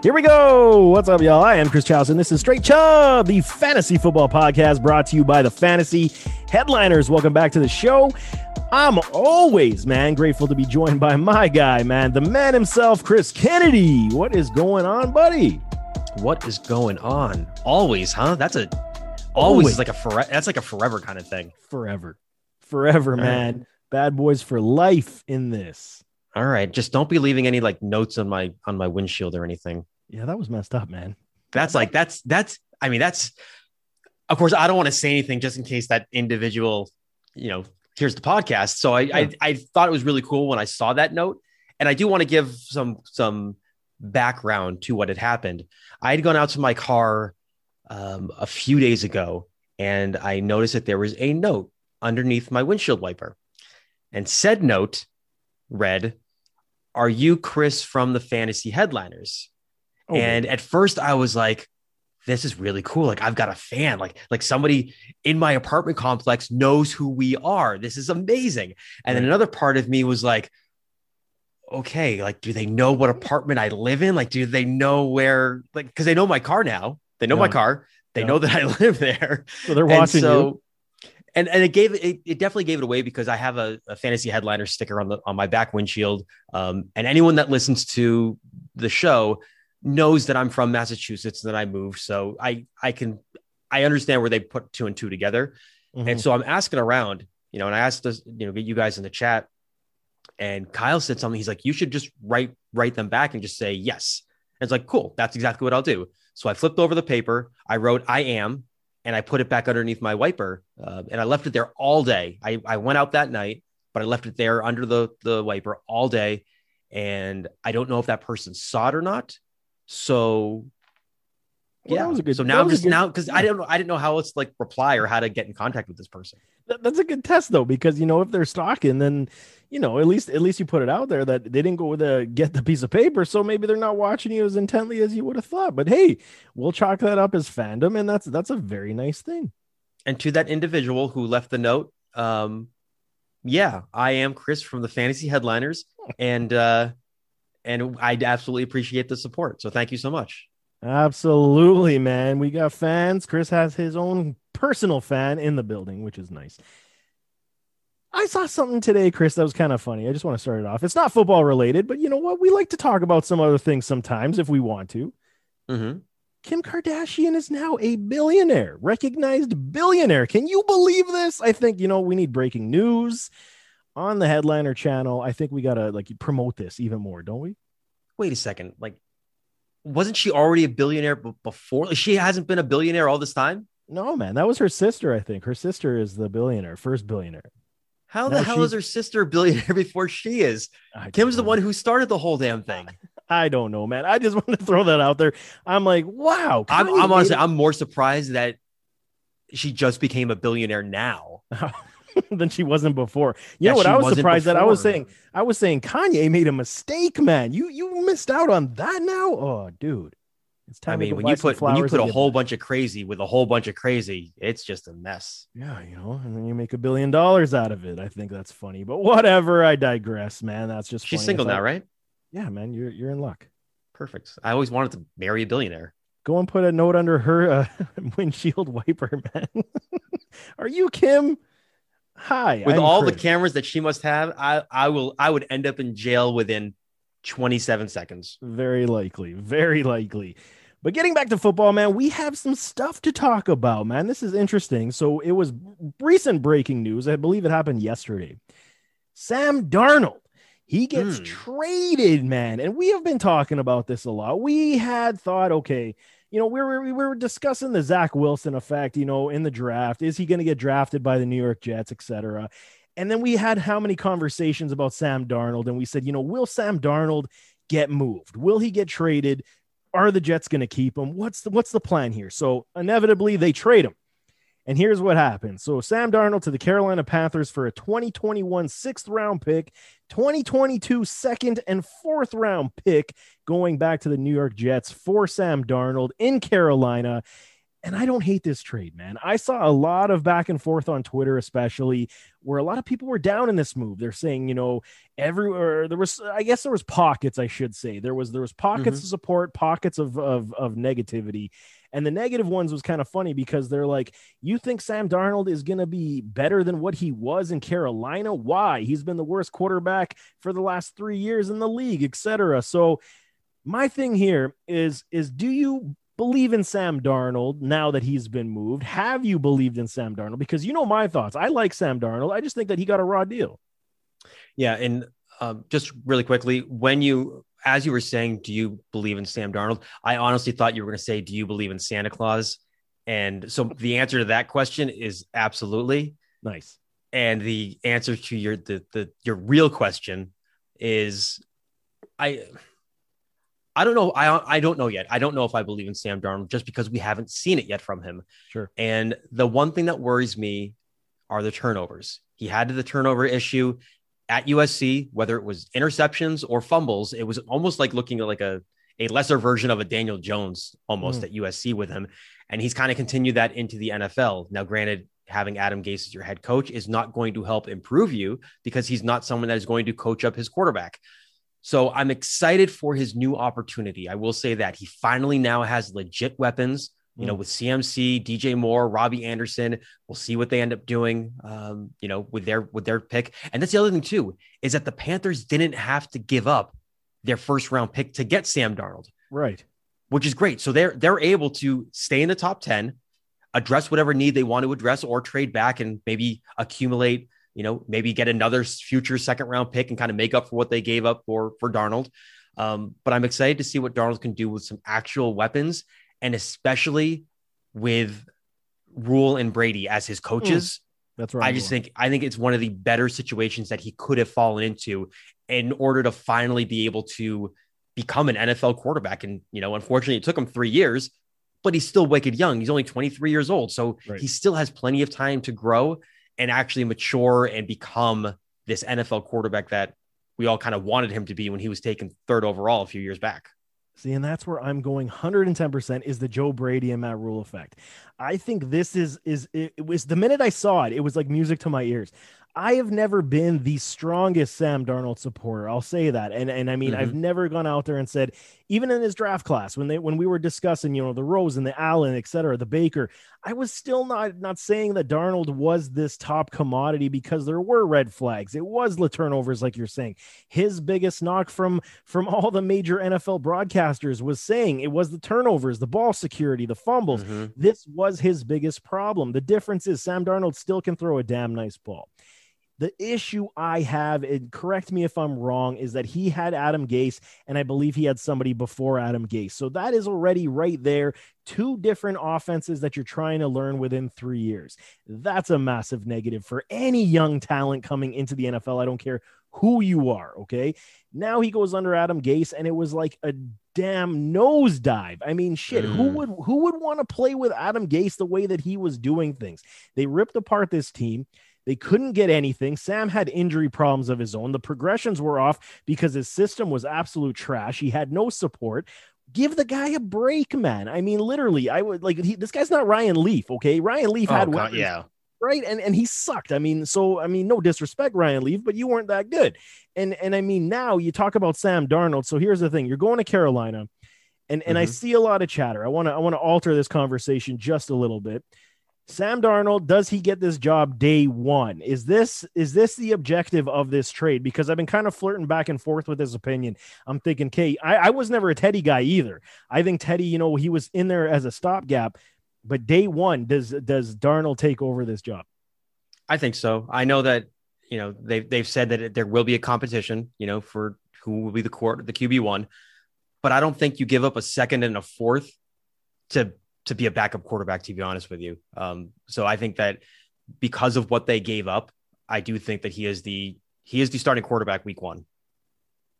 Here we go. What's up, y'all? I am Chris Chows, and this is Straight Chubb, the fantasy football podcast brought to you by the Fantasy Headliners. Welcome back to the show. I'm always, man, grateful to be joined by my guy, man, the man himself, Chris Kennedy. What is going on, buddy? What is going on? Always, huh? That's a always, always. like a forever. That's like a forever kind of thing. Forever, forever, man. Right. Bad boys for life in this. All right, just don't be leaving any like notes on my on my windshield or anything. Yeah, that was messed up, man. That's like that's that's. I mean, that's. Of course, I don't want to say anything just in case that individual, you know, here's the podcast. So I, yeah. I I thought it was really cool when I saw that note, and I do want to give some some background to what had happened. I had gone out to my car um, a few days ago, and I noticed that there was a note underneath my windshield wiper, and said note read, "Are you Chris from the Fantasy Headliners?" Oh, and at first, I was like, this is really cool. Like I've got a fan, like like somebody in my apartment complex knows who we are. This is amazing. And then another part of me was like, okay, like do they know what apartment I live in? Like do they know where? Like because they know my car now. They know yeah. my car. They yeah. know that I live there. So they're watching so, you. And, and it gave it, it definitely gave it away because I have a, a fantasy headliner sticker on the on my back windshield. Um, and anyone that listens to the show knows that I'm from Massachusetts and that I moved. So I I can I understand where they put two and two together. Mm-hmm. And so I'm asking around, you know, and I asked this, you know, get you guys in the chat. And Kyle said something. He's like, you should just write write them back and just say yes. And it's like, cool, that's exactly what I'll do. So I flipped over the paper. I wrote I am, and I put it back underneath my wiper, uh, and I left it there all day. I I went out that night, but I left it there under the the wiper all day. And I don't know if that person saw it or not so well, yeah, was a good, so now I'm just good, now because yeah. I don't know I didn't know how else to like reply or how to get in contact with this person. That, that's a good test though because you know if they're stalking then you know at least at least you put it out there that they didn't go with a get the piece of paper so maybe they're not watching you as intently as you would have thought. But hey, we'll chalk that up as fandom and that's that's a very nice thing. And to that individual who left the note, um, yeah, I am Chris from the Fantasy Headliners, and uh, and I absolutely appreciate the support. So thank you so much. Absolutely, man. We got fans. Chris has his own personal fan in the building, which is nice. I saw something today, Chris, that was kind of funny. I just want to start it off. It's not football related, but you know what? We like to talk about some other things sometimes if we want to. Mm-hmm. Kim Kardashian is now a billionaire, recognized billionaire. Can you believe this? I think, you know, we need breaking news on the headliner channel. I think we gotta like promote this even more, don't we? Wait a second. Like, wasn't she already a billionaire before? She hasn't been a billionaire all this time. No, man, that was her sister. I think her sister is the billionaire, first billionaire. How the hell is her sister a billionaire before she is? Kim's the one who started the whole damn thing. I don't know, man. I just want to throw that out there. I'm like, wow. I'm, I'm honestly, I'm more surprised that she just became a billionaire now. than she wasn't before. You yeah, know what? I was surprised before. that I was saying I was saying Kanye made a mistake, man. You you missed out on that now. Oh, dude. It's time I mean, when you put when you put a whole bunch of crazy with a whole bunch of crazy, it's just a mess. Yeah, you know, and then you make a billion dollars out of it. I think that's funny, but whatever. I digress, man. That's just she's single now, right? Yeah, man. You're you're in luck. Perfect. I always wanted to marry a billionaire. Go and put a note under her uh, windshield wiper, man. Are you Kim? Hi. With I'm all Chris. the cameras that she must have, I, I will I would end up in jail within 27 seconds. Very likely. Very likely. But getting back to football, man, we have some stuff to talk about, man. This is interesting. So it was recent breaking news. I believe it happened yesterday. Sam Darnold, he gets mm. traded, man. And we have been talking about this a lot. We had thought, okay, you know, we were we were discussing the Zach Wilson effect, you know, in the draft. Is he going to get drafted by the New York Jets, etc. And then we had how many conversations about Sam Darnold, and we said, you know, will Sam Darnold get moved? Will he get traded? Are the Jets going to keep him? What's the what's the plan here? So inevitably they trade him. And here's what happened. So Sam Darnold to the Carolina Panthers for a 2021 sixth round pick, 2022 second and fourth round pick going back to the New York Jets for Sam Darnold in Carolina. And I don't hate this trade, man. I saw a lot of back and forth on Twitter, especially where a lot of people were down in this move. They're saying, you know, everywhere there was, I guess there was pockets, I should say. There was there was pockets mm-hmm. of support, pockets of, of of negativity. And the negative ones was kind of funny because they're like, you think Sam Darnold is going to be better than what he was in Carolina? Why? He's been the worst quarterback for the last three years in the league, etc. So my thing here is is do you believe in Sam Darnold now that he's been moved? Have you believed in Sam Darnold? Because you know my thoughts. I like Sam Darnold. I just think that he got a raw deal. Yeah, and um, just really quickly, when you as you were saying, do you believe in Sam Darnold? I honestly thought you were going to say, do you believe in Santa Claus? And so the answer to that question is absolutely nice. And the answer to your the the your real question is, I I don't know. I I don't know yet. I don't know if I believe in Sam Darnold just because we haven't seen it yet from him. Sure. And the one thing that worries me are the turnovers. He had the turnover issue at USC, whether it was interceptions or fumbles, it was almost like looking at like a, a lesser version of a Daniel Jones almost mm. at USC with him. And he's kind of continued that into the NFL. Now, granted, having Adam Gase as your head coach is not going to help improve you because he's not someone that is going to coach up his quarterback. So I'm excited for his new opportunity. I will say that he finally now has legit weapons you know, mm. with CMC, DJ Moore, Robbie Anderson. We'll see what they end up doing, um, you know, with their with their pick. And that's the other thing too is that the Panthers didn't have to give up their first round pick to get Sam Darnold, right? Which is great. So they're they're able to stay in the top ten, address whatever need they want to address, or trade back and maybe accumulate. You know, maybe get another future second round pick and kind of make up for what they gave up for for Darnold. Um, but I'm excited to see what Darnold can do with some actual weapons and especially with Rhule and Brady as his coaches. Mm, that's right. I just think I think it's one of the better situations that he could have fallen into in order to finally be able to become an NFL quarterback. And you know, unfortunately, it took him three years, but he's still wicked young. He's only 23 years old, so right. he still has plenty of time to grow and actually mature and become this NFL quarterback that we all kind of wanted him to be when he was taken third overall a few years back. See, and that's where I'm going 110% is the Joe Brady and Matt Rhule effect. I think this is is it, it was the minute I saw it, it was like music to my ears. I have never been the strongest Sam Darnold supporter. I'll say that. And and I mean, mm-hmm. I've never gone out there and said, even in his draft class, when they when we were discussing, you know, the Rose and the Allen, et cetera, the Baker, I was still not not saying that Darnold was this top commodity because there were red flags. It was the turnovers, like you're saying. His biggest knock from from all the major NFL broadcasters was saying it was the turnovers, the ball security, the fumbles. Mm-hmm. This was his biggest problem. The difference is Sam Darnold still can throw a damn nice ball. The issue I have, and correct me if I'm wrong, is that he had Adam Gase, and I believe he had somebody before Adam Gase. So that is already right there. Two different offenses that you're trying to learn within three years. That's a massive negative for any young talent coming into the NFL. I don't care who you are. Okay. Now he goes under Adam Gase, and it was like a damn nosedive. I mean, shit, mm. who would who would want to play with Adam Gase the way that he was doing things? They ripped apart this team. They couldn't get anything. Sam had injury problems of his own. The progressions were off because his system was absolute trash. He had no support. Give the guy a break, man. I mean, literally, I would like he, this guy's not Ryan Leaf, okay? Ryan Leaf oh, had God, yeah right and and he sucked i mean so i mean no disrespect ryan leaf but you weren't that good and and i mean now you talk about sam darnold so here's the thing you're going to carolina and and mm-hmm. i see a lot of chatter i want to i want to alter this conversation just a little bit Sam Darnold, does he get this job day one? Is this is this the objective of this trade? Because I've been kind of flirting back and forth with his opinion. I'm thinking, okay, I, I was never a Teddy guy either. I think Teddy, you know, he was in there as a stopgap. But day one, does does Darnold take over this job? I think so. I know that you know they've they've said that there will be a competition, you know, for who will be the court the QB one. But I don't think you give up a second and a fourth to to be a backup quarterback, to be honest with you. Um, so I think that because of what they gave up, I do think that he is the he is the starting quarterback week one.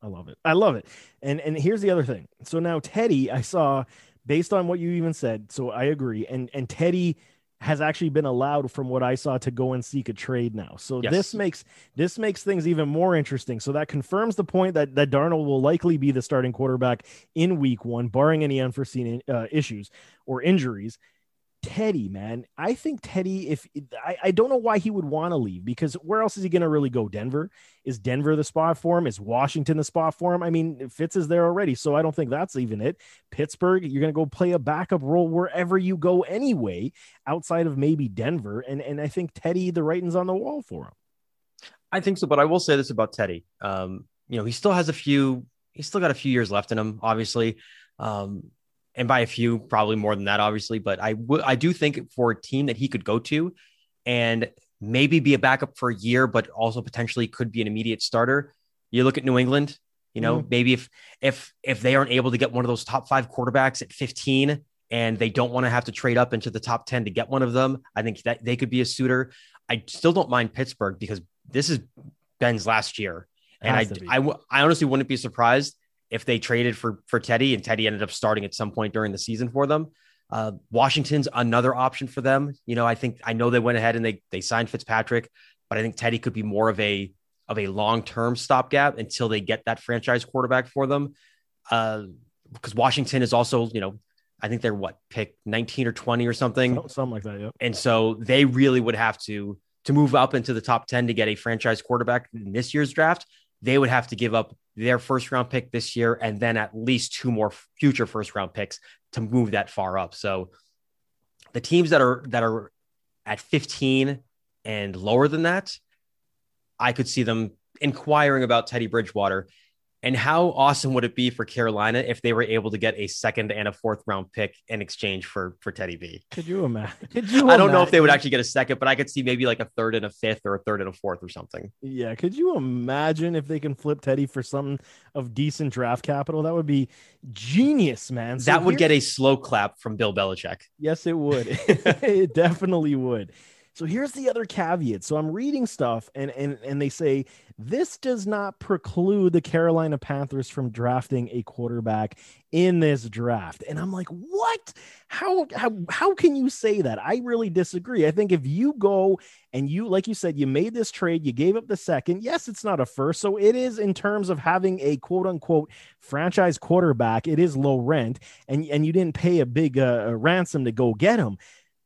I love it. I love it. And and here's the other thing. So now Teddy, I saw based on what you even said. So I agree. And and Teddy has actually been allowed from what I saw to go and seek a trade now. So yes. this makes this makes things even more interesting. So that confirms the point that that Darnold will likely be the starting quarterback in week 1 barring any unforeseen uh, issues or injuries. Teddy, man, I think Teddy, if I, I don't know why he would want to leave because where else is he going to really go? Denver? Is Denver the spot for him? Is Washington the spot for him? I mean, Fitz is there already. So I don't think that's even it. Pittsburgh, you're going to go play a backup role wherever you go anyway, outside of maybe Denver. And, and I think Teddy, the writing's on the wall for him. I think so. But I will say this about Teddy. Um, you know, he still has a few, he's still got a few years left in him, obviously. Um, and by a few, probably more than that, obviously. But I would, I do think for a team that he could go to, and maybe be a backup for a year, but also potentially could be an immediate starter. You look at New England. You know, mm maybe if if if they aren't able to get one of those top five quarterbacks at 15, and they don't want to have to trade up into the top 10 to get one of them, I think that they could be a suitor. I still don't mind Pittsburgh because this is Ben's last year. And I, I, I honestly wouldn't be surprised if they traded for for Teddy and Teddy ended up starting at some point during the season for them. Uh, Washington's another option for them. You know, I think I know they went ahead and they they signed Fitzpatrick, but I think Teddy could be more of a of a long term stopgap until they get that franchise quarterback for them. Uh, because Washington is also, you know, I think they're what pick 19 or 20 or something, something like that. Yeah. And so they really would have to to move up into the top 10 to get a franchise quarterback in this year's draft. They would have to give up their first round pick this year and then at least two more future first round picks to move that far up. So the teams that are that are at 15 and lower than that, I could see them inquiring about Teddy Bridgewater and how awesome would it be for Carolina if they were able to get a second and a fourth round pick in exchange for for Teddy B? Could you imagine? Could you I don't imagine? know if they would actually get a second, but I could see maybe like a third and a fifth or a third and a fourth or something. Yeah. Could you imagine if they can flip Teddy for something of decent draft capital? That would be genius, man. So that would get a slow clap from Bill Belichick. Yes, it would. it definitely would. So here's the other caveat. So I'm reading stuff and and and they say this does not preclude the Carolina Panthers from drafting a quarterback in this draft. And I'm like, "What? How how how can you say that?" I really disagree. I think if you go and you like you said you made this trade, you gave up the second. Yes, it's not a first. So it is in terms of having a quote unquote franchise quarterback, it is low rent and and you didn't pay a big uh, ransom to go get him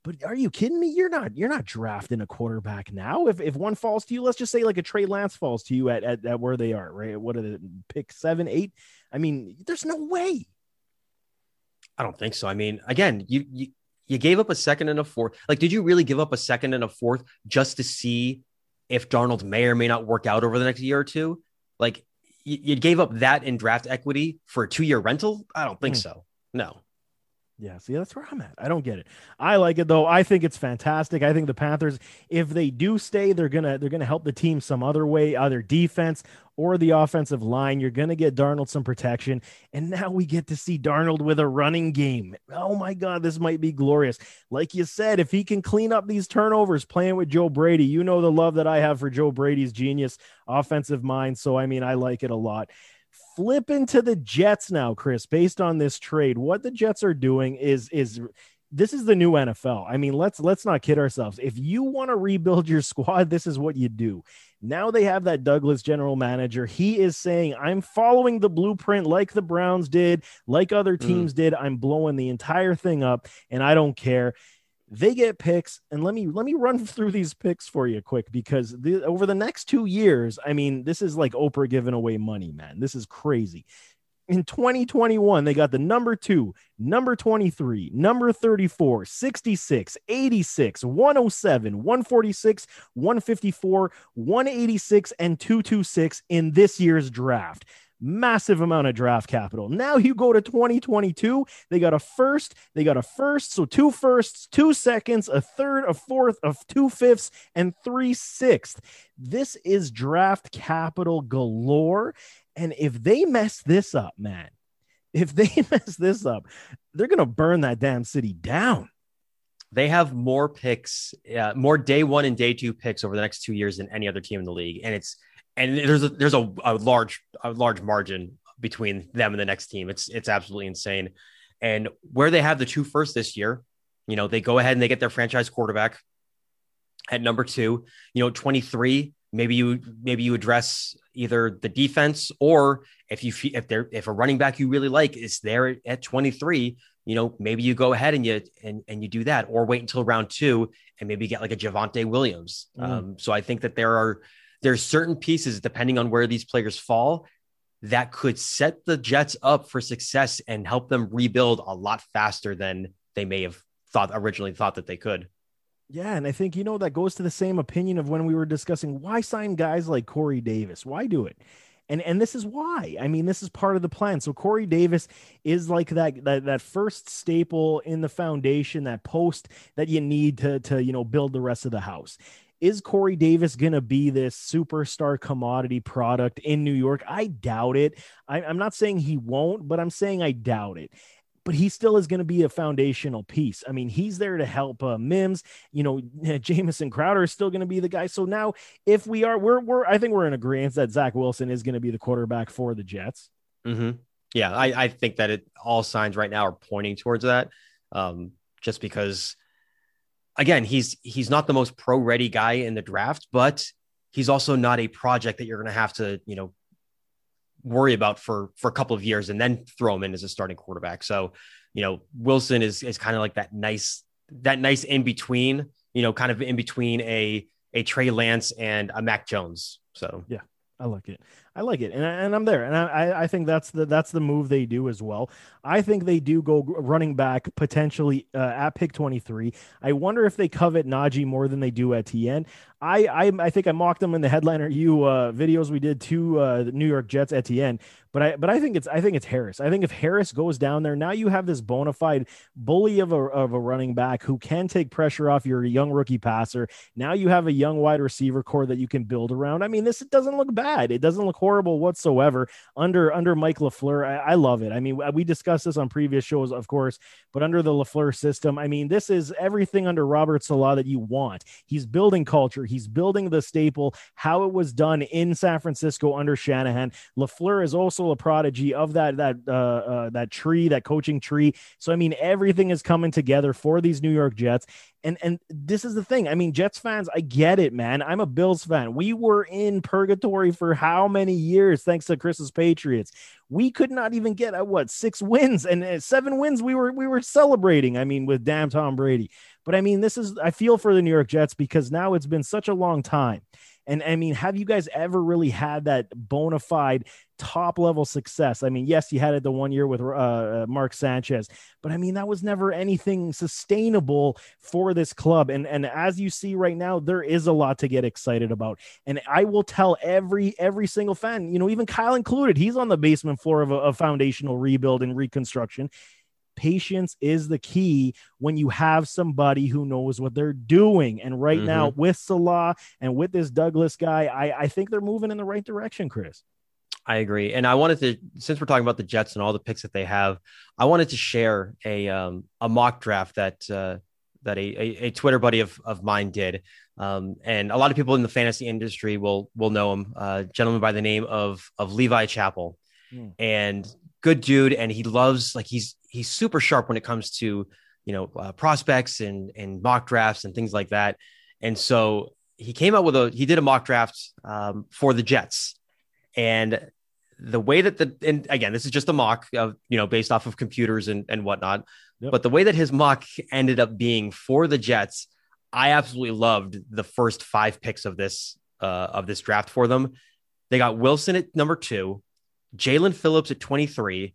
but are you kidding me? You're not you're not drafting a quarterback now. If if one falls to you, let's just say like a Trey Lance falls to you at, at, at where they are, right? What are the pick seven, eight? I mean, there's no way. I don't think so. I mean, again, you you you gave up a second and a fourth. Like, did you really give up a second and a fourth just to see if Darnold may or may not work out over the next year or two? Like, you, you gave up that in draft equity for a two year rental? I don't think mm. so. No. Yeah, see, that's where I'm at. I don't get it. I like it though. I think it's fantastic. I think the Panthers, if they do stay, they're gonna they're gonna help the team some other way, either defense or the offensive line. You're gonna get Darnold some protection, and now we get to see Darnold with a running game. Oh my God, this might be glorious. Like you said, if he can clean up these turnovers, playing with Joe Brady, you know the love that I have for Joe Brady's genius offensive mind. So I mean, I like it a lot flip into the Jets now, Chris, based on this trade. What the Jets are doing is is this is the new NFL. I mean, let's let's not kid ourselves. If you want to rebuild your squad, this is what you do. Now they have that Douglas general manager. He is saying, "I'm following the blueprint like the Browns did, like other mm. teams mm. did. I'm blowing the entire thing up and I don't care." They get picks and let me let me run through these picks for you quick because the, over the next two years i mean this is like oprah giving away money man. This is crazy. In 2021 they got the number 2 number 23 number 34 66 86 107 146 154 186 and 226 in this year's draft massive amount of draft capital. Now you go to 2022, they got a first, they got a first, so two firsts, two seconds, a third, a fourth, of two fifths, and three sixths. This is draft capital galore. And if they mess this up, man, if they mess this up, they're going to burn that damn city down. They have more picks, uh, more day one and day two picks over the next two years than any other team in the league. And it's, and there's a there's a, a large a large margin between them and the next team. It's it's absolutely insane. And where they have the two first this year, you know, they go ahead and they get their franchise quarterback at number two. You know, 23. Maybe you maybe you address either the defense or if you if there if a running back you really like is there at 23, you know, maybe you go ahead and you and and you do that, or wait until round two and maybe get like a Javonte Williams. Mm. Um, so I think that there are there's certain pieces depending on where these players fall that could set the Jets up for success and help them rebuild a lot faster than they may have thought originally thought that they could. Yeah, and I think you know that goes to the same opinion of when we were discussing why sign guys like Corey Davis. Why do it? And and this is why. I mean, this is part of the plan. So Corey Davis is like that that that first staple in the foundation, that post that you need to to you know build the rest of the house. Is Corey Davis going to be this superstar commodity product in New York? I doubt it. I, I'm not saying he won't, but I'm saying I doubt it but he still is going to be a foundational piece. I mean, he's there to help uh, Mims. You know, Jamison Crowder is still going to be the guy. So now, if we are, we're, we're, I think we're in agreement that Zach Wilson is going to be the quarterback for the Jets. Mm-hmm. Yeah, I, I think that it all signs right now are pointing towards that. Um, just because, again, he's he's not the most pro ready guy in the draft, but he's also not a project that you're going to have to, you know, worry about for for a couple of years and then throw him in as a starting quarterback. So, you know, Wilson is is kind of like that nice that nice in between, you know, kind of in between a a Trey Lance and a Mac Jones. So yeah, I like it. I like it, and, I, and I'm there, and I, I think that's the that's the move they do as well. I think they do go running back potentially uh, at pick 23. I wonder if they covet Najee more than they do Etienne. I, I I think I mocked them in the headliner you uh, videos we did to uh, the New York Jets Etienne, but I but I think it's I think it's Harris. I think if Harris goes down there now, you have this bona fide bully of a of a running back who can take pressure off your young rookie passer. Now you have a young wide receiver core that you can build around. I mean, this doesn't look bad. It doesn't look horrible whatsoever under under Mike LaFleur. I, I love it. I mean, we discussed this on previous shows, of course, but under the LaFleur system, I mean, this is everything under Robert Saleh that you want. He's building culture. He's building the staple, how it was done in San Francisco under Shanahan. LaFleur is also a prodigy of that that uh, uh, that tree, that coaching tree. So I mean, everything is coming together for these New York Jets. And and this is the thing. I mean, Jets fans, I get it, man. I'm a Bills fan. We were in purgatory for how many years thanks to Chris's Patriots. We could not even get at what six wins and uh, seven wins. We were we were celebrating. I mean, with damn Tom Brady. But I mean, this is, I feel for the New York Jets because now it's been such a long time. And I mean, have you guys ever really had that bona fide top level success? I mean, yes, you had it the one year with uh, uh, Mark Sanchez, but I mean, that was never anything sustainable for this club. And and as you see right now, there is a lot to get excited about. And I will tell every every single fan, you know, even Kyle included, he's on the basement floor of a, a foundational rebuild and reconstruction patience is the key when you have somebody who knows what they're doing. And right mm-hmm. now, with Saleh and with this Douglas guy, I, I think they're moving in the right direction, Chris. I agree. And I wanted to, since we're talking about the Jets and all the picks that they have, I wanted to share a um, a mock draft that uh, that a, a, a, Twitter buddy of, of mine did. Um, and a lot of people in the fantasy industry will will know him, uh, gentleman by the name of of Levi Chappell. Mm. And good dude, and he loves like he's he's super sharp when it comes to you know uh, prospects and and mock drafts and things like that. And so he came out with a he did a mock draft um, for the Jets, and the way that the and again this is just a mock of you know based off of computers and and whatnot, yep. but the way that his mock ended up being for the Jets, I absolutely loved the first five picks of this uh, of this draft for them. They got Wilson at number two, Jaelan Phillips at 23,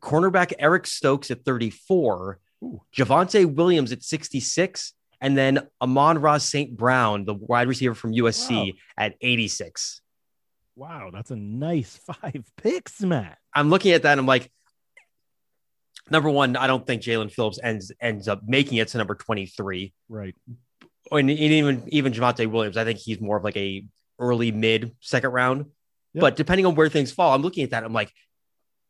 cornerback Eric Stokes at 34, Ooh. Javonte Williams at 66, and then Amon-Ra St. Brown, the wide receiver from USC, wow. at 86. Wow, that's a nice five picks, Matt. I'm looking at that and I'm like, number one, I don't think Jaelan Phillips ends ends up making it to number 23. Right. And even even Javonte Williams, I think he's more of like a early mid second round. But depending on where things fall, I'm looking at that. I'm like,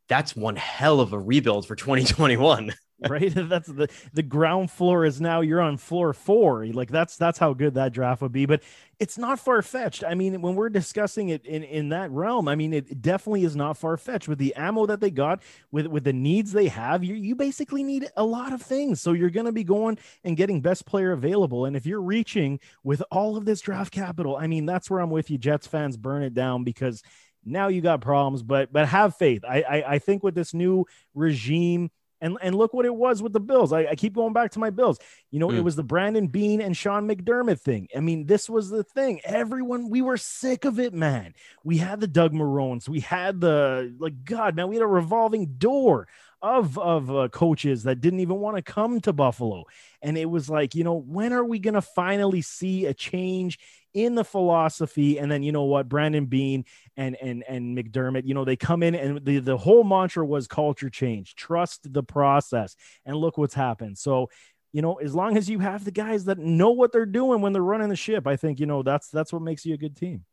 that's one hell of a rebuild for 2021. right? That's the the ground floor is now you're on floor four. Like that's that's how good that draft would be but it's not far-fetched. I mean when we're discussing it in in that realm i mean it definitely is not far-fetched. With the ammo that they got with with the needs they have you you basically need a lot of things. So you're going to be going and getting best player available. And if you're reaching with all of this draft capital i mean that's where i'm with you jets fans burn it down because now you got problems. But but have faith. I i, I think with this new regime And and look what it was with the Bills. I, I keep going back to my Bills. You know, mm. it was the Brandon Beane and Sean McDermott thing. I mean, this was the thing. Everyone, we were sick of it, man. We had the Doug Marrones. We had the like God, man. We had a revolving door of of uh, coaches that didn't even want to come to Buffalo. And it was like, you know, when are we going to finally see a change in the philosophy? And then you know what, Brandon Beane and and and McDermott, you know, they come in and the the whole mantra was culture change, trust the process, and look what's happened. So you know, as long as you have the guys that know what they're doing when they're running the ship, I think you know that's that's what makes you a good team.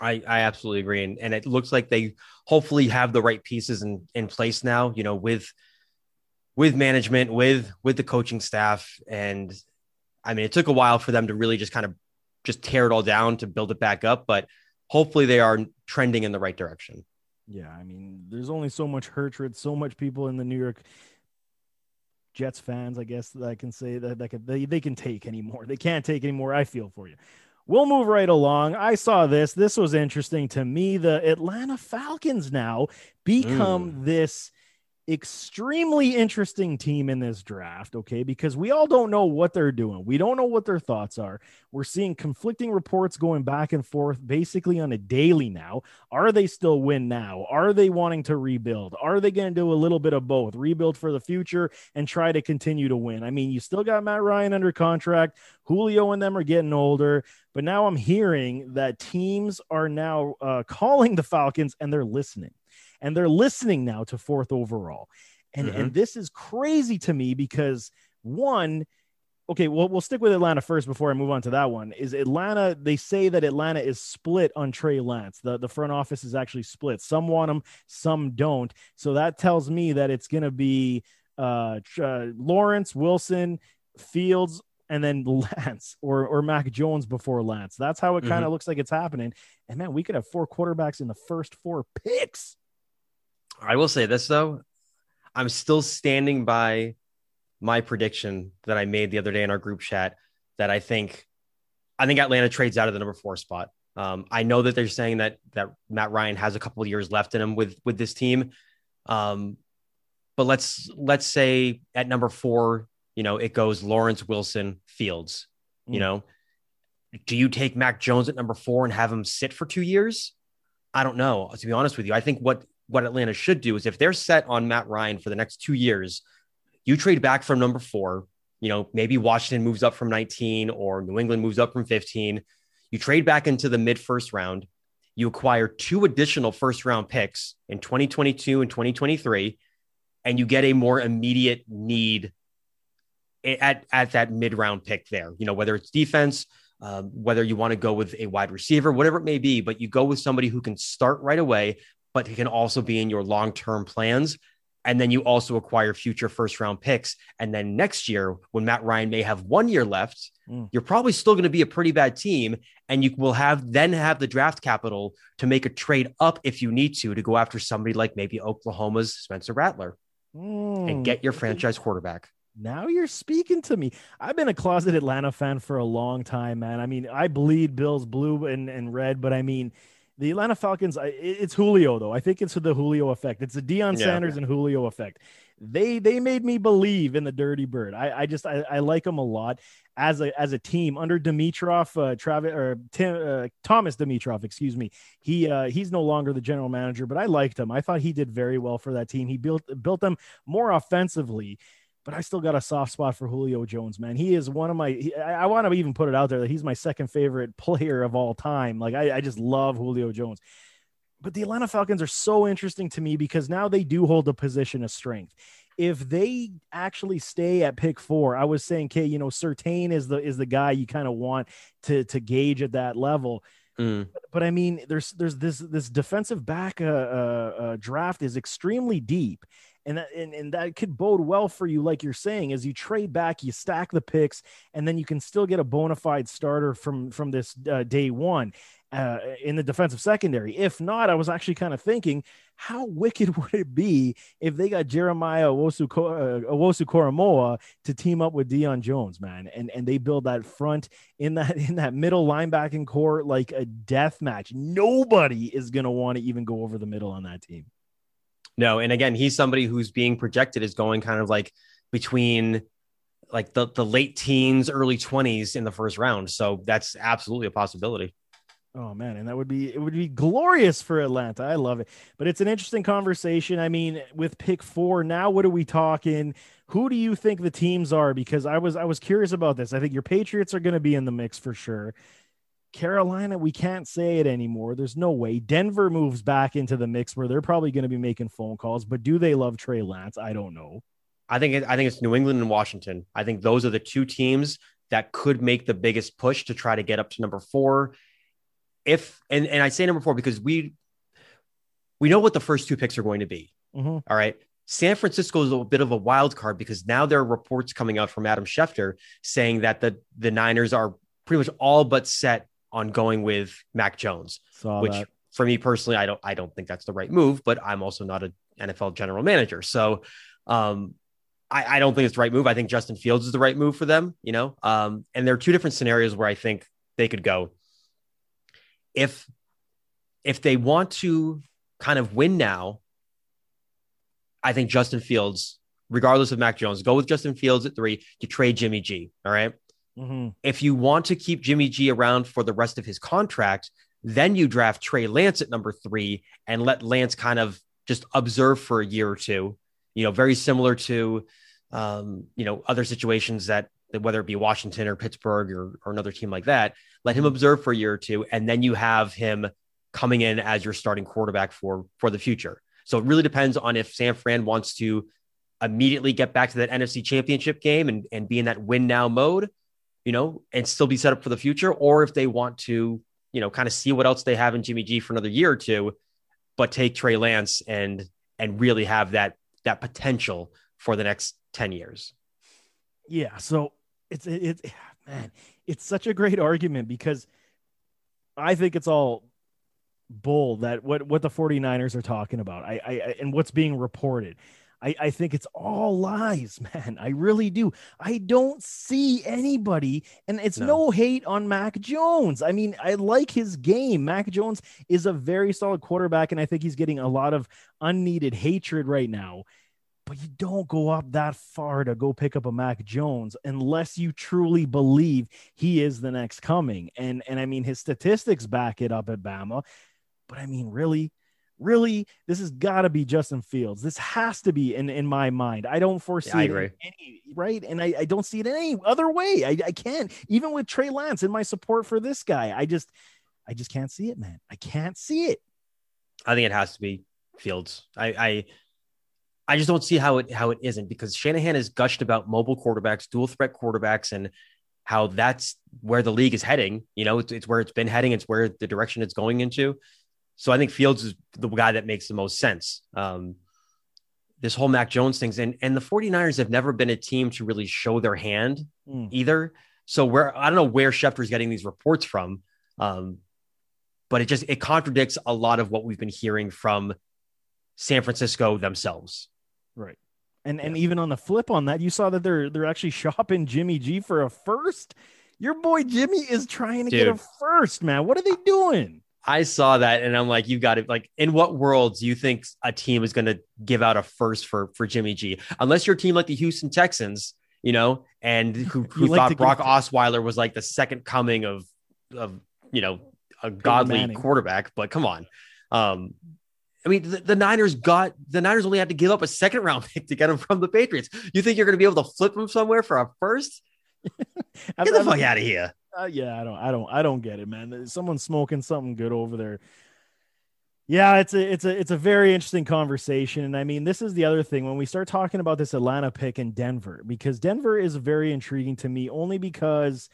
I, I absolutely agree. And, and it looks like they hopefully have the right pieces in, in place now, you know, with with management, with with the coaching staff. And I mean, it took a while for them to really just kind of just tear it all down to build it back up, but hopefully they are trending in the right direction. Yeah, I mean, there's only so much hatred, so much people in the New York Jets fans, I guess that I can say that, that can, they, they can take anymore. They can't take anymore. I feel for you. We'll move right along. I saw this. This was interesting to me. The Atlanta Falcons now become mm. this extremely interesting team in this draft, okay? Because we all don't know what they're doing. We don't know what their thoughts are. We're seeing conflicting reports going back and forth basically on a daily now. Are they still win now? Are they wanting to rebuild? Are they going to do a little bit of both? Rebuild for the future and try to continue to win. I mean, you still got Matt Ryan under contract. Julio and them are getting older, but now I'm hearing that teams are now uh, calling the Falcons and they're listening and they're listening now to fourth overall. And mm-hmm. and this is crazy to me because one okay, well, we'll stick with Atlanta first before I move on to that one. Is Atlanta? They say that Atlanta is split on Trey Lance. The the front office is actually split. Some want him, some don't. So that tells me that it's going to be uh, uh, Lawrence, Wilson, Fields, and then Lance or or Mac Jones before Lance. That's how it kind of mm-hmm. looks like it's happening. And man, we could have four quarterbacks in the first four picks. I will say this though, I'm still standing by my prediction that I made the other day in our group chat that I think I think Atlanta trades out of the number four spot. Um, I know that they're saying that that Matt Ryan has a couple of years left in him with with this team, um, but let's let's say at number four, you know, it goes Lawrence Wilson Fields. Mm. You know, do you take Mac Jones at number four and have him sit for two years? I don't know. To be honest with you, I think what what Atlanta should do is if they're set on Matt Ryan for the next two years, you trade back from number four. You know, maybe Washington moves up from 19 or New England moves up from 15. You trade back into the mid first round. You acquire two additional first round picks in 2022 and 2023, and you get a more immediate need at, at that mid round pick there. You know, whether it's defense, um, whether you want to go with a wide receiver, whatever it may be, but you go with somebody who can start right away but it can also be in your long term plans. And then you also acquire future first round picks. And then next year, when Matt Ryan may have one year left, mm. you're probably still going to be a pretty bad team. And you will have then have the draft capital to make a trade up if you need to, to go after somebody like maybe Oklahoma's Spencer Rattler mm. and get your franchise quarterback. Now you're speaking to me. I've been a closet Atlanta fan for a long time, man. I mean, I bleed Bills blue and, and red, but I mean, the Atlanta Falcons, it's Julio though. I think it's the Julio effect. It's the Deion yeah, Sanders and Julio effect. They they made me believe in the Dirty Bird. I, I just I, I like them a lot as a as a team under Dimitroff, uh, Travis or Tim, uh, Thomas Dimitroff, excuse me. He uh, he's no longer the general manager, but I liked him. I thought he did very well for that team. He built built them more offensively but I still got a soft spot for Julio Jones, man. He is one of my, he, I, I want to even put it out there that he's my second favorite player of all time. Like, I, I just love Julio Jones. But the Atlanta Falcons are so interesting to me because now they do hold a position of strength. If they actually stay at pick four, I was saying, okay, you know, Surtain is the is the guy you kind of want to to gauge at that level. Mm. But, but, I mean, there's there's this this defensive back uh, uh, uh, draft is extremely deep, and that and, and that could bode well for you like you're saying as you trade back you stack the picks and then you can still get a bona fide starter from from this uh, day one uh, in the defensive secondary. If not i was actually kind of thinking how wicked would it be if they got jeremiah Owusu uh, Koramoah to team up with Deion Jones man and and they build that front in that in that middle linebacking core like a death match. Nobody is going to want to even go over the middle on that team No, and again, he's somebody who's being projected as going kind of like between like the, the late teens, early 20s in the first round. So that's absolutely a possibility. Oh man, and that would be it would be glorious for Atlanta. I love it. But it's an interesting conversation. I mean, with pick 4, now what are we talking? Who do you think the teams are because I was I was curious about this. I think your Patriots are going to be in the mix for sure. Carolina, we can't say it anymore. There's no way. Denver moves back into the mix where they're probably going to be making phone calls, but do they love Trey Lance? I don't know. I think it, I think it's New England and Washington. I think those are the two teams that could make the biggest push to try to get up to number 4 if and and I say number four because we we know what the first two picks are going to be. Mm-hmm. All right. San Francisco is a bit of a wild card because now there are reports coming out from Adam Schefter saying that the the Niners are pretty much all but set on going with Mac Jones, Saw which that. for me personally, I don't I don't think that's the right move, but I'm also not an NFL general manager. So um I, I don't think it's the right move. I think Justin Fields is the right move for them, you know. Um, and there are two different scenarios where I think they could go if if they want to kind of win now, I think Justin Fields, regardless of Mac Jones, go with Justin Fields at three to trade Jimmy G. All right? Mm-hmm. If you want to keep Jimmy G around for the rest of his contract, then you draft Trey Lance at number three and let Lance kind of just observe for a year or two. You know, very similar to um, you know other situations that whether it be Washington or Pittsburgh or, or another team like that, let him observe for a year or two, and then you have him coming in as your starting quarterback for for the future. So it really depends on if San Fran wants to immediately get back to that NFC championship game and, and be in that win now mode, you know, and still be set up for the future, or if they want to, you know, kind of see what else they have in Jimmy G for another year or two, but take Trey Lance and and really have that that potential for the next 10 years. Yeah. So it's it's it, man, it's such a great argument because I think it's all bull that what what the 49ers are talking about. I I and what's being reported. I, I think it's all lies, man. I really do. I don't see anybody, and it's no. no. hate on Mac Jones. I mean, I like his game. Mac Jones is a very solid quarterback, and I think he's getting a lot of unneeded hatred right now but you don't go up that far to go pick up a Mac Jones unless you truly believe he is the next coming. And and I mean his statistics back it up at Bama. But I mean, really, really, this has got to be Justin Fields. This has to be in, in my mind. I don't foresee yeah, I agree. any right. And I, I don't see it any other way. I, I can't, even with Trey Lance and my support for this guy. I just I just can't see it, man. I can't see it. I think it has to be Fields. I, I I just don't see how it how it isn't because Shanahan has gushed about mobile quarterbacks, dual threat quarterbacks, and how that's where the league is heading. You know, it's, it's where it's been heading. It's where the direction it's going into. So I think Fields is the guy that makes the most sense. Um, this whole Mac Jones things and and the 49ers have never been a team to really show their hand mm. either. So where I don't know where Schefter's getting these reports from. Um, but it just it contradicts a lot of what we've been hearing from San Francisco themselves. Right. And yeah. and even on the flip on that, you saw that they're they're actually shopping Jimmy G for a first. Your boy Jimmy is trying to Dude. get a first, man. What are they doing? I saw that and I'm like, "You've got it. Like, in what world do you think a team is going to give out a first for for Jimmy G? Unless you're a team like the Houston Texans, you know, and who, who like thought Brock Osweiler was like the second coming of of you know a godly quarterback. But come on, um, I mean, the, the, Niners got the Niners only had to give up a second round pick to get him from the Patriots. You think you're going to be able to flip him somewhere for a first? Get the fuck out of here. Uh, yeah, I don't, I don't, I don't get it, man. Someone's smoking something good over there. Yeah, it's a, it's a, it's a very interesting conversation, and I mean, this is the other thing when we start talking about this Atlanta pick in Denver, because Denver is very intriguing to me, only because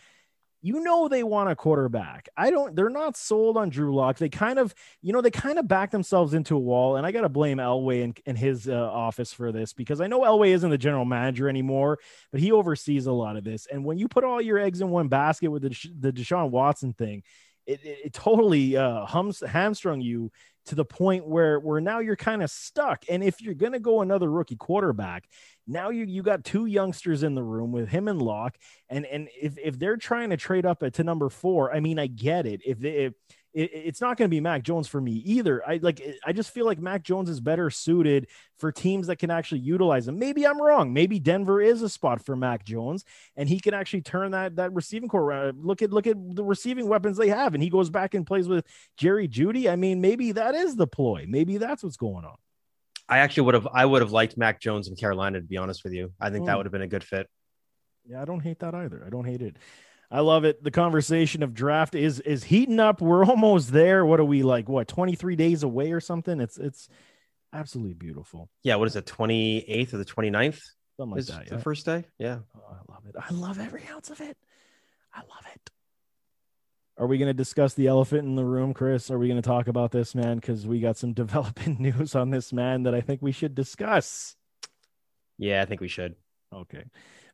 you know they want a quarterback. I don't they're not sold on Drew Lock. They kind of, you know, they kind of back themselves into a wall. And I gotta blame Elway and, and his uh, office for this because I know Elway isn't the general manager anymore, but he oversees a lot of this. And when you put all your eggs in one basket with the, the Deshaun Watson thing, it, it, it totally uh, hums, hamstrung you to the point where where now you're kind of stuck. And if you're gonna go another rookie quarterback, now you you got two youngsters in the room with him and Lock, and and if if they're trying to trade up to number four, I mean, I get it. If if it, it's not going to be Mac Jones for me either. I like I just feel like Mac Jones is better suited for teams that can actually utilize him. Maybe I'm wrong. Maybe Denver is a spot for Mac Jones and he can actually turn that that receiving core around. Look at look at the receiving weapons they have and he goes back and plays with Jerry Jeudy. I mean, maybe that is the ploy. Maybe that's what's going on. I actually would have I would have liked Mac Jones in Carolina to be honest with you. I think mm. that hmm. would have been a good fit. Yeah, I don't hate that either. I don't hate it. I love it. The conversation of draft is is heating up. We're almost there. What are we like? What 23 days away or something? It's it's absolutely beautiful. Yeah, what is it? 28th or the 29th? Something like that. Yeah. The first day? Yeah. Oh, I love it. I love every ounce of it. I love it. Are we going to discuss the elephant in the room, Chris? Are we going to talk about this, man? Because we got some developing news on this man that I think we should discuss. Yeah, I think we should. Okay.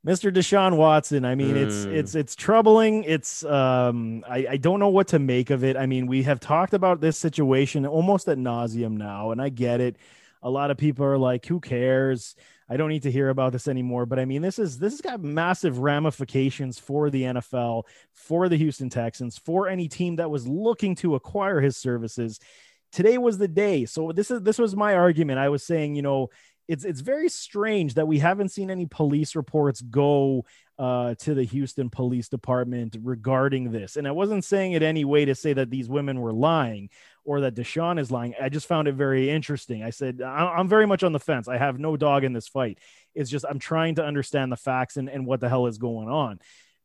Mr. Deshaun Watson. I mean, mm. it's it's it's troubling. It's um, I, I don't know what to make of it. I mean, we have talked about this situation almost at nauseum now, and I get it. A lot of people are like, "Who cares?" I don't need to hear about this anymore. But I mean, this is this has got massive ramifications for the NFL, for the Houston Texans, for any team that was looking to acquire his services. Today was the day. So this is this was my argument. I was saying, you know, it's it's very strange that we haven't seen any police reports go uh, to the Houston Police Department regarding this. And I wasn't saying it any way to say that these women were lying or that Deshaun is lying. I just found it very interesting. I said I'm very much on the fence. I have no dog in this fight. It's just I'm trying to understand the facts and, and what the hell is going on.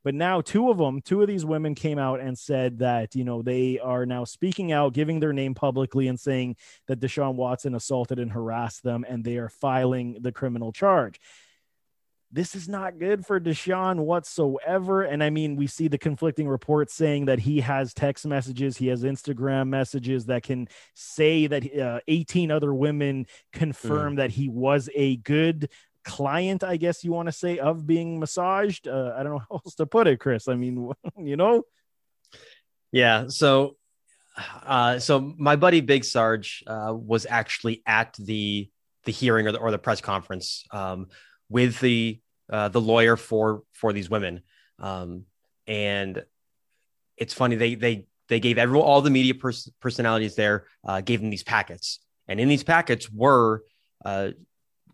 But now, two of them, two of these women came out and said that, you know, they are now speaking out, giving their name publicly and saying that Deshaun Watson assaulted and harassed them, and they are filing the criminal charge. This is not good for Deshaun whatsoever. And I mean, we see the conflicting reports saying that he has text messages, he has Instagram messages that can say that uh, 18 other women confirm mm. that he was a good client, I guess you want to say, of being massaged. Uh, I don't know how else to put it, Chris. I mean, you know? Yeah. So, uh, so my buddy Big Sarge uh, was actually at the the hearing or the, or the press conference um, with the uh, the lawyer for for these women, um, and it's funny they they they gave everyone all the media pers- personalities there uh, gave them these packets, and in these packets were uh,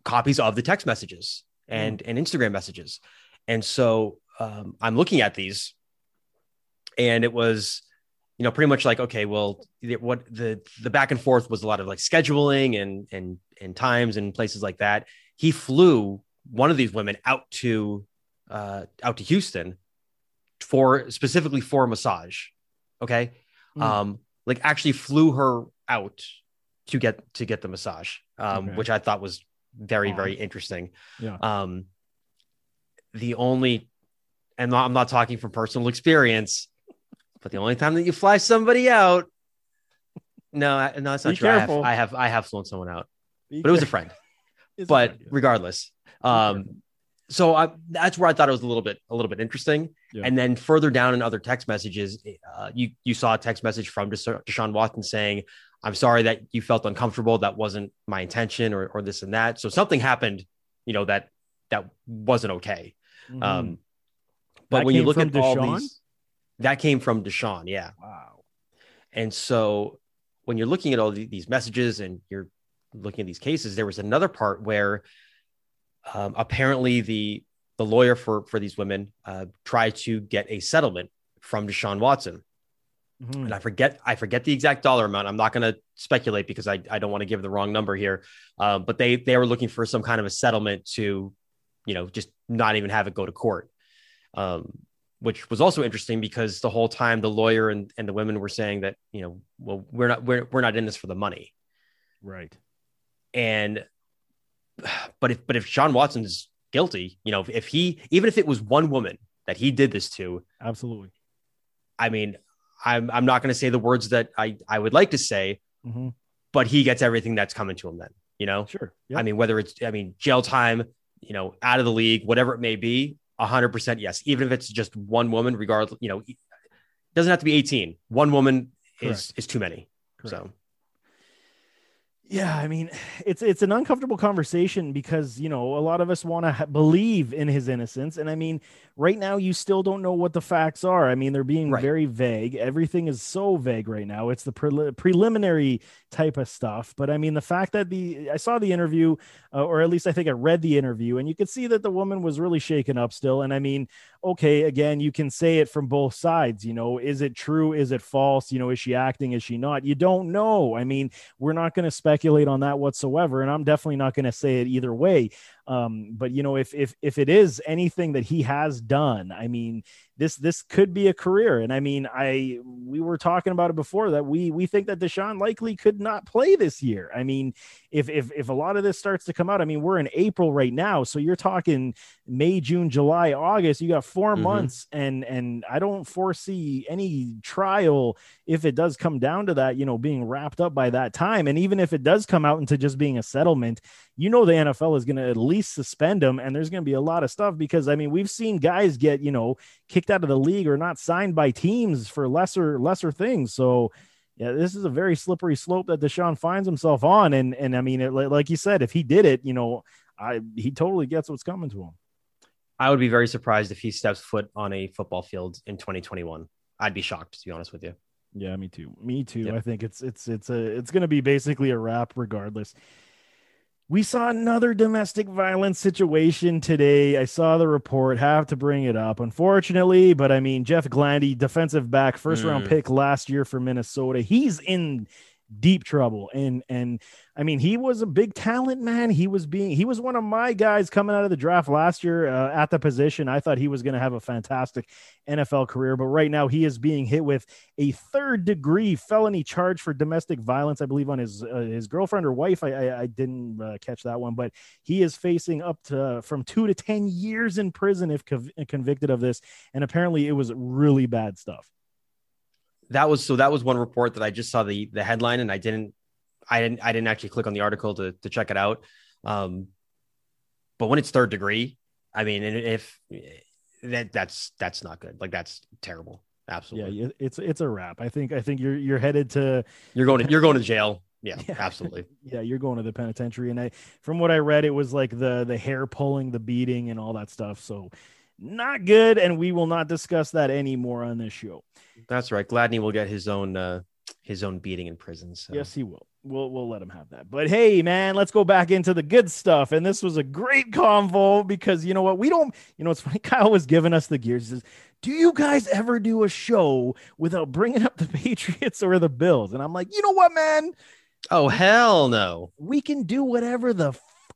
copies of the text messages and mm. and Instagram messages. And so um, I'm looking at these, and it was, you know, pretty much like, okay, well, what the the back and forth was a lot of like scheduling and and and times and places like that. He flew one of these women out to uh, out to Houston for specifically for a massage. Okay, mm. um, like actually flew her out to get to get the massage, um, okay. which I thought was very very interesting. Yeah. Um the only and i'm not talking from personal experience but the only time that you fly somebody out no no that's not Be true. I have, I have, I have flown someone out Be but it was a friend. But a friend, yeah. regardless um so I, that's where I thought it was a little bit a little bit interesting. Yeah. And then further down in other text messages, uh, you you saw a text message from Deshaun Watson saying, I'm sorry that you felt uncomfortable. That wasn't my intention or, or this and that. So something happened, you know, that, that wasn't okay. Mm-hmm. Um, but that when you look at Deshaun? all these, that came from Deshaun. Yeah. Wow. And so when you're looking at all these messages and you're looking at these cases, there was another part where um, apparently the the lawyer for for these women uh, tried to get a settlement from Deshaun Watson. Mm-hmm. And I forget, I forget the exact dollar amount. I'm not going to speculate because I, I don't want to give the wrong number here. Uh, but they they were looking for some kind of a settlement to, you know, just not even have it go to court. Um, which was also interesting because the whole time the lawyer and, and the women were saying that, you know, well, we're not we're we're not in this for the money. Right. And but if but if Sean Watson's guilty, you know, if, if he even if it was one woman that he did this to, absolutely. I mean, I'm I'm not going to say the words that I I would like to say, mm-hmm. but he gets everything that's coming to him. Then you know, sure. Yep. I mean, whether it's I mean jail time, you know, out of the league, whatever it may be, hundred percent yes. Even if it's just one woman, regardless, you know, it doesn't have to be 18. One woman Correct. is is too many. Correct. So. Yeah, I mean, it's it's an uncomfortable conversation because you know a lot of us want to ha- believe in his innocence, and I mean, right now you still don't know what the facts are. I mean, they're being Right. very vague. Everything is so vague right now. It's the prel- preliminary type of stuff, but I mean, the fact that the I saw the interview, uh, or at least I think I read the interview, and you could see that the woman was really shaken up still. And I mean, okay, again, you can say it from both sides. You know, is it true? Is it false? You know, is she acting? Is she not? You don't know. I mean, we're not going to speculate on that whatsoever, and I'm definitely not going to say it either way. Um, but you know, if if if it is anything that he has done, I mean, this this could be a career. And I mean, I we were talking about it before that we we think that Deshaun likely could not play this year. I mean, if if if a lot of this starts to come out, I mean, we're in April right now, so you're talking May, June, July, August. You got 4 Mhm. months, and and I don't foresee any trial if it does come down to that, you know, being wrapped up by that time. And even if it does come out into just being a settlement, you know, the NFL is going to at least suspend him, and there's going to be a lot of stuff because I mean, we've seen guys get you know kicked out of the league or not signed by teams for lesser lesser things. So. Yeah, this is a very slippery slope that Deshaun finds himself on, and and I mean, it, like like you said, if he did it, you know, I he totally gets what's coming to him. I would be very surprised if he steps foot on a football field in 2021. I'd be shocked, to be honest with you. Yeah, me too. Me too. Yep. I think it's it's it's a it's going to be basically a wrap regardless. We saw another domestic violence situation today. I saw the report, have to bring it up. Unfortunately, but I mean Jeff Gladney, defensive back, first round Mm. pick last year for Minnesota. He's in deep trouble. And and I mean he was a big talent man. He was being he was one of my guys coming out of the draft last year uh, at the position. I thought he was going to have a fantastic NFL career but right now he is being hit with a third degree felony charge for domestic violence I believe on his uh, his girlfriend or wife. I I, I didn't uh, catch that one but he is facing up to from 2 to 10 years in prison if conv- convicted of this. And apparently it was really bad stuff That was so. That was one report that I just saw the the headline, and I didn't, I didn't, I didn't actually click on the article to to check it out. Um, but when it's third degree, I mean, and if that that's that's not good. Like that's terrible. Absolutely. yeah it's it's a wrap I think I think you're you're headed to You're going to you're going to jail. Yeah, Yeah. absolutely. yeah you're going to the penitentiary and i from what i read it was like the the hair pulling the beating and all that stuff so not good and we will not discuss that anymore on this show That's right. Gladney will get his own uh his own beating in prison. So. yes he will we'll we'll let him have that but hey man let's go back into the good stuff and this was a great convo because you know what we don't you know it's funny kyle was giving us the gears he says do you guys ever do a show without bringing up the patriots or the bills and i'm like you know what man Oh hell no. we can do whatever the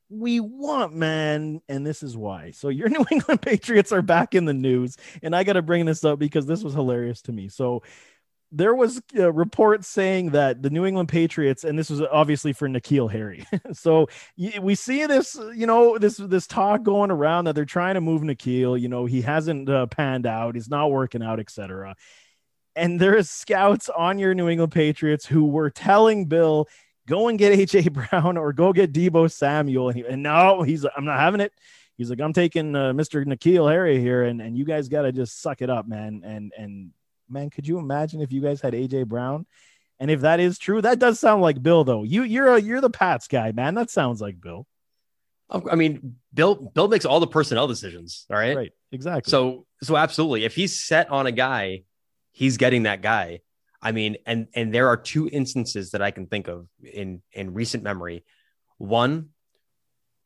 we want, man. And this is why. So your New England Patriots are back in the news, and I got to bring this up because this was hilarious to me. So there was a report saying that the New England Patriots, and this was obviously for N'Keal Harry. so we see this, you know, this this talk going around that they're trying to move N'Keal. You know, he hasn't uh, panned out, he's not working out, etc. And there is scouts on your New England Patriots who were telling Bill, go and get AJ Brown or go get Deebo Samuel. And, he, and no, he's I'm not having it. He's like, I'm taking uh, Mr. N'Keal Harry here, and, and you guys got to just suck it up, man. And and man, could you imagine if you guys had AJ Brown? And if that is true, that does sound like Bill, though. You you're a you're the Pats guy, man. That sounds like Bill. I mean, Bill Bill makes all the personnel decisions. All right. Right. Exactly. So so absolutely. If he's set on a guy, he's getting that guy. I mean, and and there are two instances that I can think of in in recent memory. One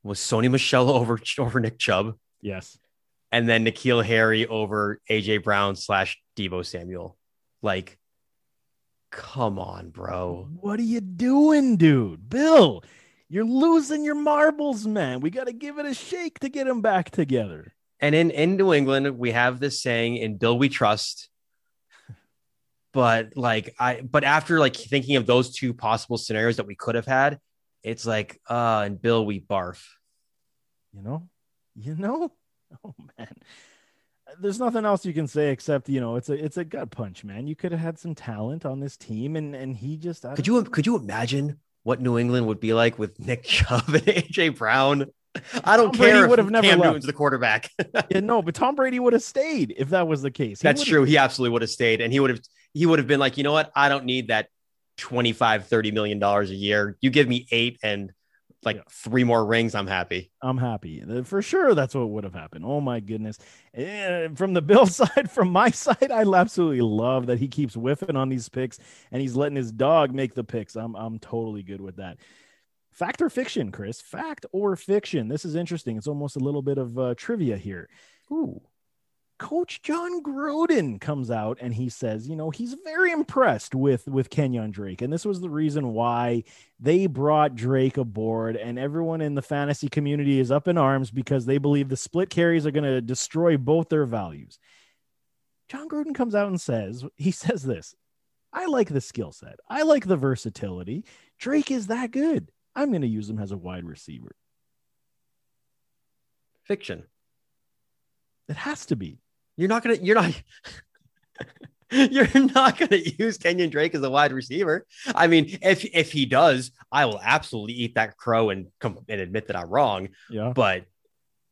was Sony Michel over over Nick Chubb, yes. and then N'Keal Harry over AJ Brown slash Deebo Samuel. Like, come on, bro. What are you doing, dude? Bill, you're losing your marbles, man. We got to give it a shake to get them back together. And in in New England, we have this saying, "In Bill we trust." But like I, but after like thinking of those two possible scenarios that we could have had, it's like, uh, and Bill we barf. You know, you know. Oh man, there's nothing else you can say except you know it's a it's a gut punch, man. You could have had some talent on this team, and and he just Could you could you imagine what New England would be like with Nick Chubb and AJ Brown? I don't Tom Brady care. would have never Cam left. Newton's the quarterback. yeah, no, but Tom Brady would have stayed if that was the case. He That's true. He absolutely would have stayed, and he would have he would have been like, you know what? I don't need that 25, 30 million dollars a year. You give me eight and like yeah. three more rings, I'm happy. I'm happy for sure. That's what would have happened. Oh my goodness! And from the Bill side, from my side, I absolutely love that he keeps whiffing on these picks and he's letting his dog make the picks. I'm I'm totally good with that. Fact or fiction, Chris? Fact or fiction? This is interesting. It's almost a little bit of uh, trivia here. Ooh. Coach Jon Gruden comes out and he says, you know, he's very impressed with with Kenyon Drake, and this was the reason why they brought Drake aboard. And everyone in the fantasy community is up in arms because they believe the split carries are going to destroy both their values. Jon Gruden comes out and says, he says this: I like the skill set, I like the versatility. Drake is that good. I'm going to use him as a wide receiver. Fiction. It has to be. You're not gonna. You're not. you're not gonna use Kenyon Drake as a wide receiver. I mean, if if he does, I will absolutely eat that crow and come and admit that I'm wrong. Yeah. But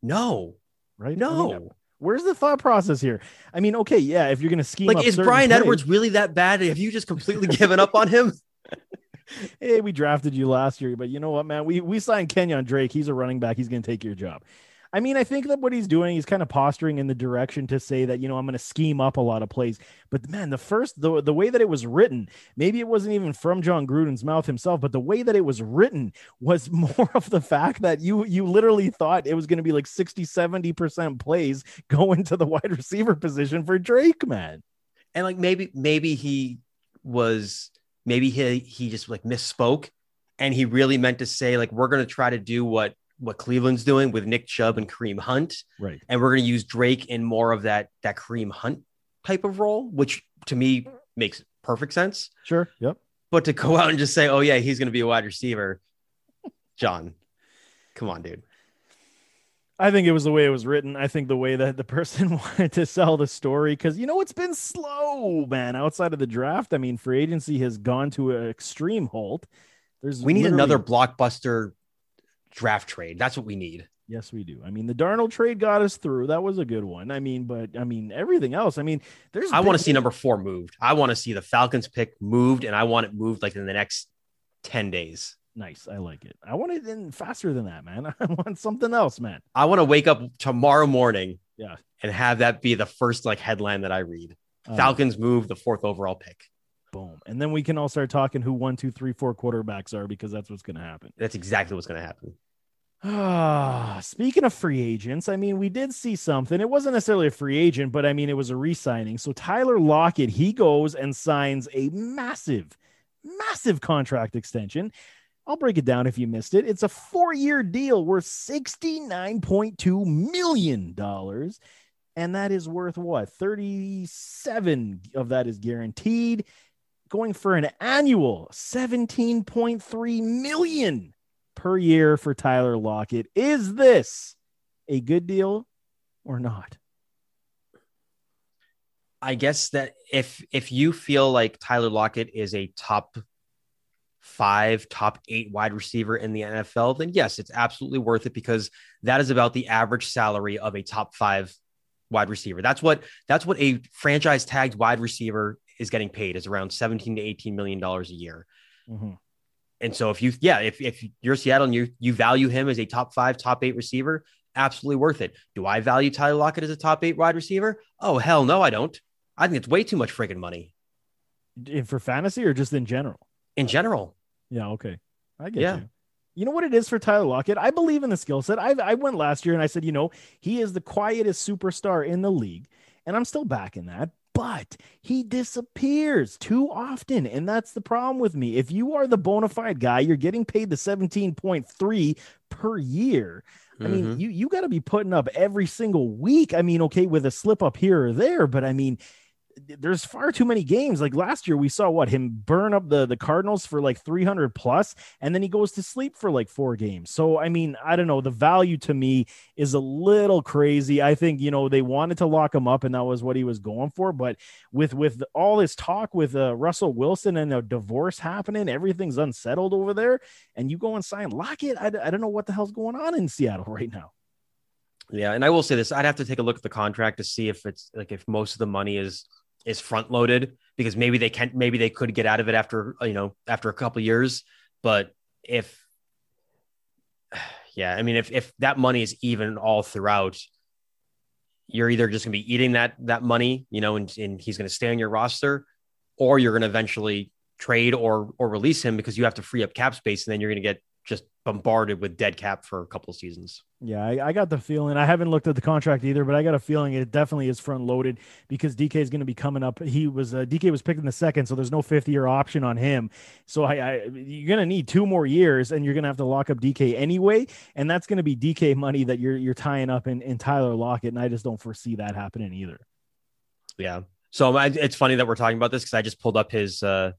no, right? No. I mean, where's the thought process here? I mean, okay, yeah, if you're gonna scheme, like, is Brian plays, Edwards really that bad? Have you just completely given up on him? hey, we drafted you last year, but you know what, man? We we signed Kenyon Drake. He's a running back. He's going to take your job. I mean, I think that what he's doing, he's kind of posturing in the direction to say that, you know, I'm going to scheme up a lot of plays. But man, the first, the, the way that it was written, maybe it wasn't even from Jon Gruden's mouth himself, but the way that it was written was more of the fact that you, you literally thought it was going to be like 60, 70% plays going to the wide receiver position for Drake, man. And like maybe, maybe he was, maybe he, he just like misspoke and he really meant to say like, we're going to try to do what what Cleveland's doing with Nick Chubb and Kareem Hunt. Right. And we're going to use Drake in more of that that Kareem Hunt type of role, which to me makes perfect sense. Sure. Yep. But to go out and just say, "Oh yeah, he's going to be a wide receiver," Jon, come on, dude. I think it was the way it was written. I think the way that the person wanted to sell the story, because you know it's been slow, man. Outside of the draft, I mean, free agency has gone to an extreme halt. There's we need another blockbuster draft trade. That's what we need. Yes, we do. I mean, the Darnold trade got us through. That was a good one. I mean, but I mean, everything else. I mean, there's. I want to see number four moved. I want to see the Falcons pick moved, and I want it moved like in the next ten days. Nice. I like it. I want it in faster than that, man. I want something else, man. I want to wake up tomorrow morning, yeah, and have that be the first like headline that I read. Uh, Falcons move the fourth overall pick. Boom. And then we can all start talking who one, two, three, four quarterbacks are because that's what's going to happen. That's exactly what's going to happen. Ah, speaking of free agents, I mean, we did see something. It wasn't necessarily a free agent, but I mean, it was a re signing. So Tyler Lockett, he goes and signs a massive, massive contract extension. I'll break it down if you missed it. It's a four year deal worth $69.2 million and that is worth what 37 of that is guaranteed going for an annual 17.3 million per year for Tyler Lockett. Is this a good deal or not? I guess that if if you feel like Tyler Lockett is a top five, top eight wide receiver in the NFL, then yes, it's absolutely worth it because that is about the average salary of a top five wide receiver. That's what that's what a franchise tagged wide receiver is getting paid is around 17 to 18 million dollars a year. Mm-hmm. And so if you yeah, if, if you're Seattle and you you value him as a top five, top eight receiver, absolutely worth it. Do I value Tyler Lockett as a top eight wide receiver? Oh hell no, I don't. I think it's way too much freaking money. For fantasy or just in general? In general. Yeah, okay. I get yeah. you. You know what it is for Tyler Lockett? I believe in the skill set. I, I went last year and I said, you know, he is the quietest superstar in the league. And I'm still backing that but he disappears too often. And that's the problem with me. If you are the bona fide guy, you're getting paid the 17.3 per year. I mean, mm-hmm. you you got to be putting up every single week. I mean, okay, with a slip up here or there, but I mean, there's far too many games. Like last year, we saw what him burn up the the Cardinals for like 300 plus, and then he goes to sleep for like four games. So I mean, I don't know. The value to me is a little crazy. I think you know they wanted to lock him up, and that was what he was going for. But with with all this talk with uh, Russell Wilson and a divorce happening, everything's unsettled over there, and you go and sign Lockett. I, I don't know what the hell's going on in Seattle right now. Yeah, and I will say this: I'd have to take a look at the contract to see if it's like if most of the money is is front loaded because maybe they can maybe they could get out of it after you know after a couple years. But if yeah, I mean if if that money is even all throughout, you're either just gonna be eating that that money, you know, and, and he's gonna stay on your roster, or you're gonna eventually trade or or release him because you have to free up cap space and then you're gonna get just bombarded with dead cap for a couple of seasons. Yeah, I, I, got the feeling. I haven't looked at the contract either, but I got a feeling it definitely is front loaded because DK is going to be coming up. He was uh, DK was picked in the second, so there's no fifth year option on him. So I, I you're going to need two more years, and you're going to have to lock up DK anyway, and that's going to be DK money that you're you're tying up in, in Tyler Lockett, and I just don't foresee that happening either. Yeah. So I, it's funny that we're talking about this because I just pulled up his uh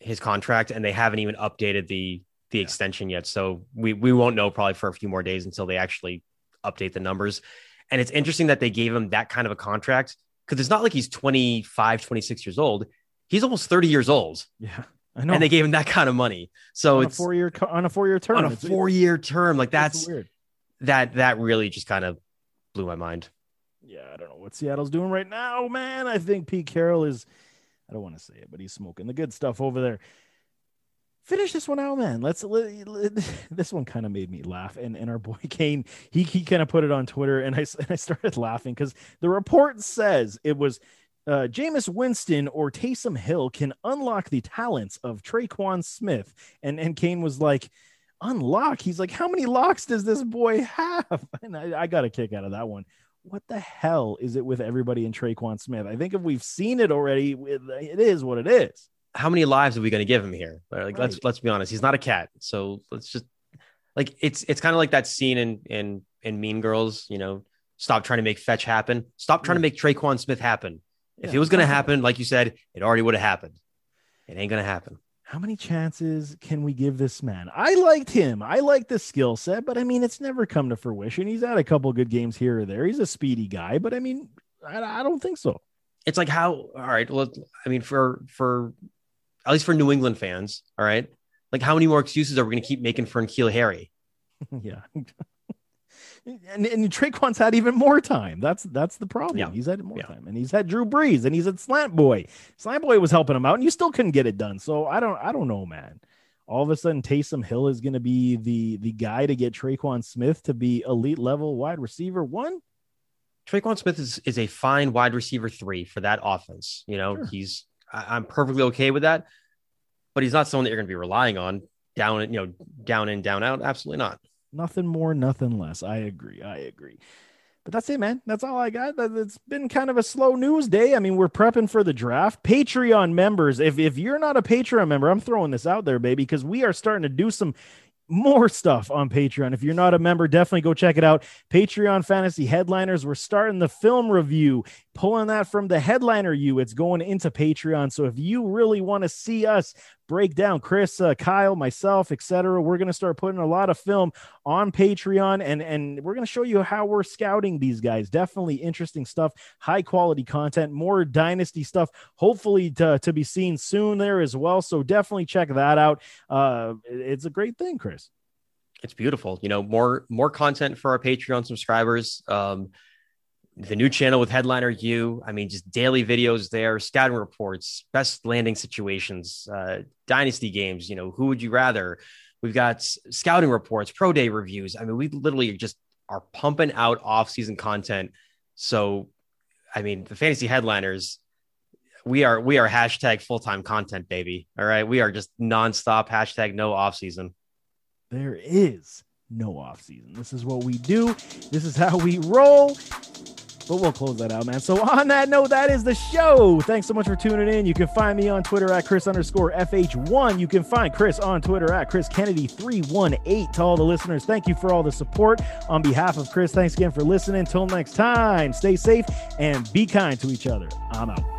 his contract, and they haven't even updated the the yeah. extension yet. So we we won't know probably for a few more days until they actually update the numbers. And it's interesting that they gave him that kind of a contract because it's not like he's 25, 26 years old. He's almost 30 years old. Yeah. I know. And they gave him that kind of money. So on it's four year on a four year term. On a four year term. Like that's weird. That that really just kind of blew my mind. Yeah, I don't know what Seattle's doing right now, man. I think Pete Carroll is I don't want to say it, but he's smoking the good stuff over there finish this one out, man. Let's let, let, this one kind of made me laugh. And and our boy Kane, he he kind of put it on Twitter, and I and I started laughing because the report says it was. Uh, Jameis Winston or Taysom Hill can unlock the talents of Tre'Quan Smith, and and Kane was like, "Unlock?" He's like, "How many locks does this boy have?" And I, I got a kick out of that one. What the hell is it with everybody in Tre'Quan Smith? I think if we've seen it already, it is what it is how many lives are we going to give him here? Like, right. let's let's be honest, he's not a cat. So let's just like it's it's kind of like that scene in in in Mean Girls. You know, stop trying to make fetch happen. Stop trying yeah. to make Tre'Quan Smith happen. If yeah, it was going to happen, like you said, it already would have happened. It ain't going to happen. How many chances can we give this man? I liked him. I liked the skill set, but I mean, it's never come to fruition. He's had a couple good games here or there. He's a speedy guy, but I mean, I, I don't think so. It's like how, all right. Well, I mean, for, for at least for New England fans. All right. Like, how many more excuses are we going to keep making for N'Keal Harry? yeah. and, and Tre'Quan's had even more time. That's that's the problem. Yeah. He's had more yeah. time, and he's had Drew Brees, and he's at Slant Boy. Slant Boy was helping him out, and you still couldn't get it done. So I don't I don't know, man. All of a sudden, Taysom Hill is going to be the the guy to get Tre'Quan Smith to be elite level wide receiver one. Tre'Quan Smith is is a fine wide receiver three for that offense. You know, sure. he's I, am perfectly okay with that. But he's not someone that you're going to be relying on down, you know, down in, down out. Absolutely not. Nothing more, nothing less. I agree. I agree. But that's it, man. That's all I got. It's been kind of a slow news day. I mean, we're prepping for the draft. Patreon members, if if you're not a Patreon member, I'm throwing this out there, baby, because we are starting to do some more stuff on Patreon. If you're not a member, definitely go check it out. Patreon Fantasy Headliners. We're starting the film review, pulling that from the headliner you. It's going into Patreon. So if you really want to see us break down Chris, uh, Kyle, myself, etc. We're going to start putting a lot of film on Patreon and and we're going to show you how we're scouting these guys. Definitely interesting stuff, high quality content, more dynasty stuff, hopefully to, to be seen soon there as well. So definitely check that out. Uh, it's a great thing, Chris. It's beautiful. You know, more more content for our Patreon subscribers. Um, the new channel with headliner you i mean just daily videos there scouting reports best landing situations uh, dynasty games you know who would you rather? We've got scouting reports pro day reviews. I mean we literally just are pumping out off-season content. So i mean the fantasy headliners we are we are hashtag full-time content baby. All right? We are just nonstop hashtag no off-season. There is no off season. This is what we do. This is how we roll. But we'll close that out, man. So on that note, that is the show. Thanks so much for tuning in. You can find me on Twitter at Chris underscore FH1. You can find Chris on Twitter at Chris Kennedy 318. To all the listeners, thank you for all the support. On behalf of Chris, thanks again for listening. Until next time, stay safe and be kind to each other. I'm out.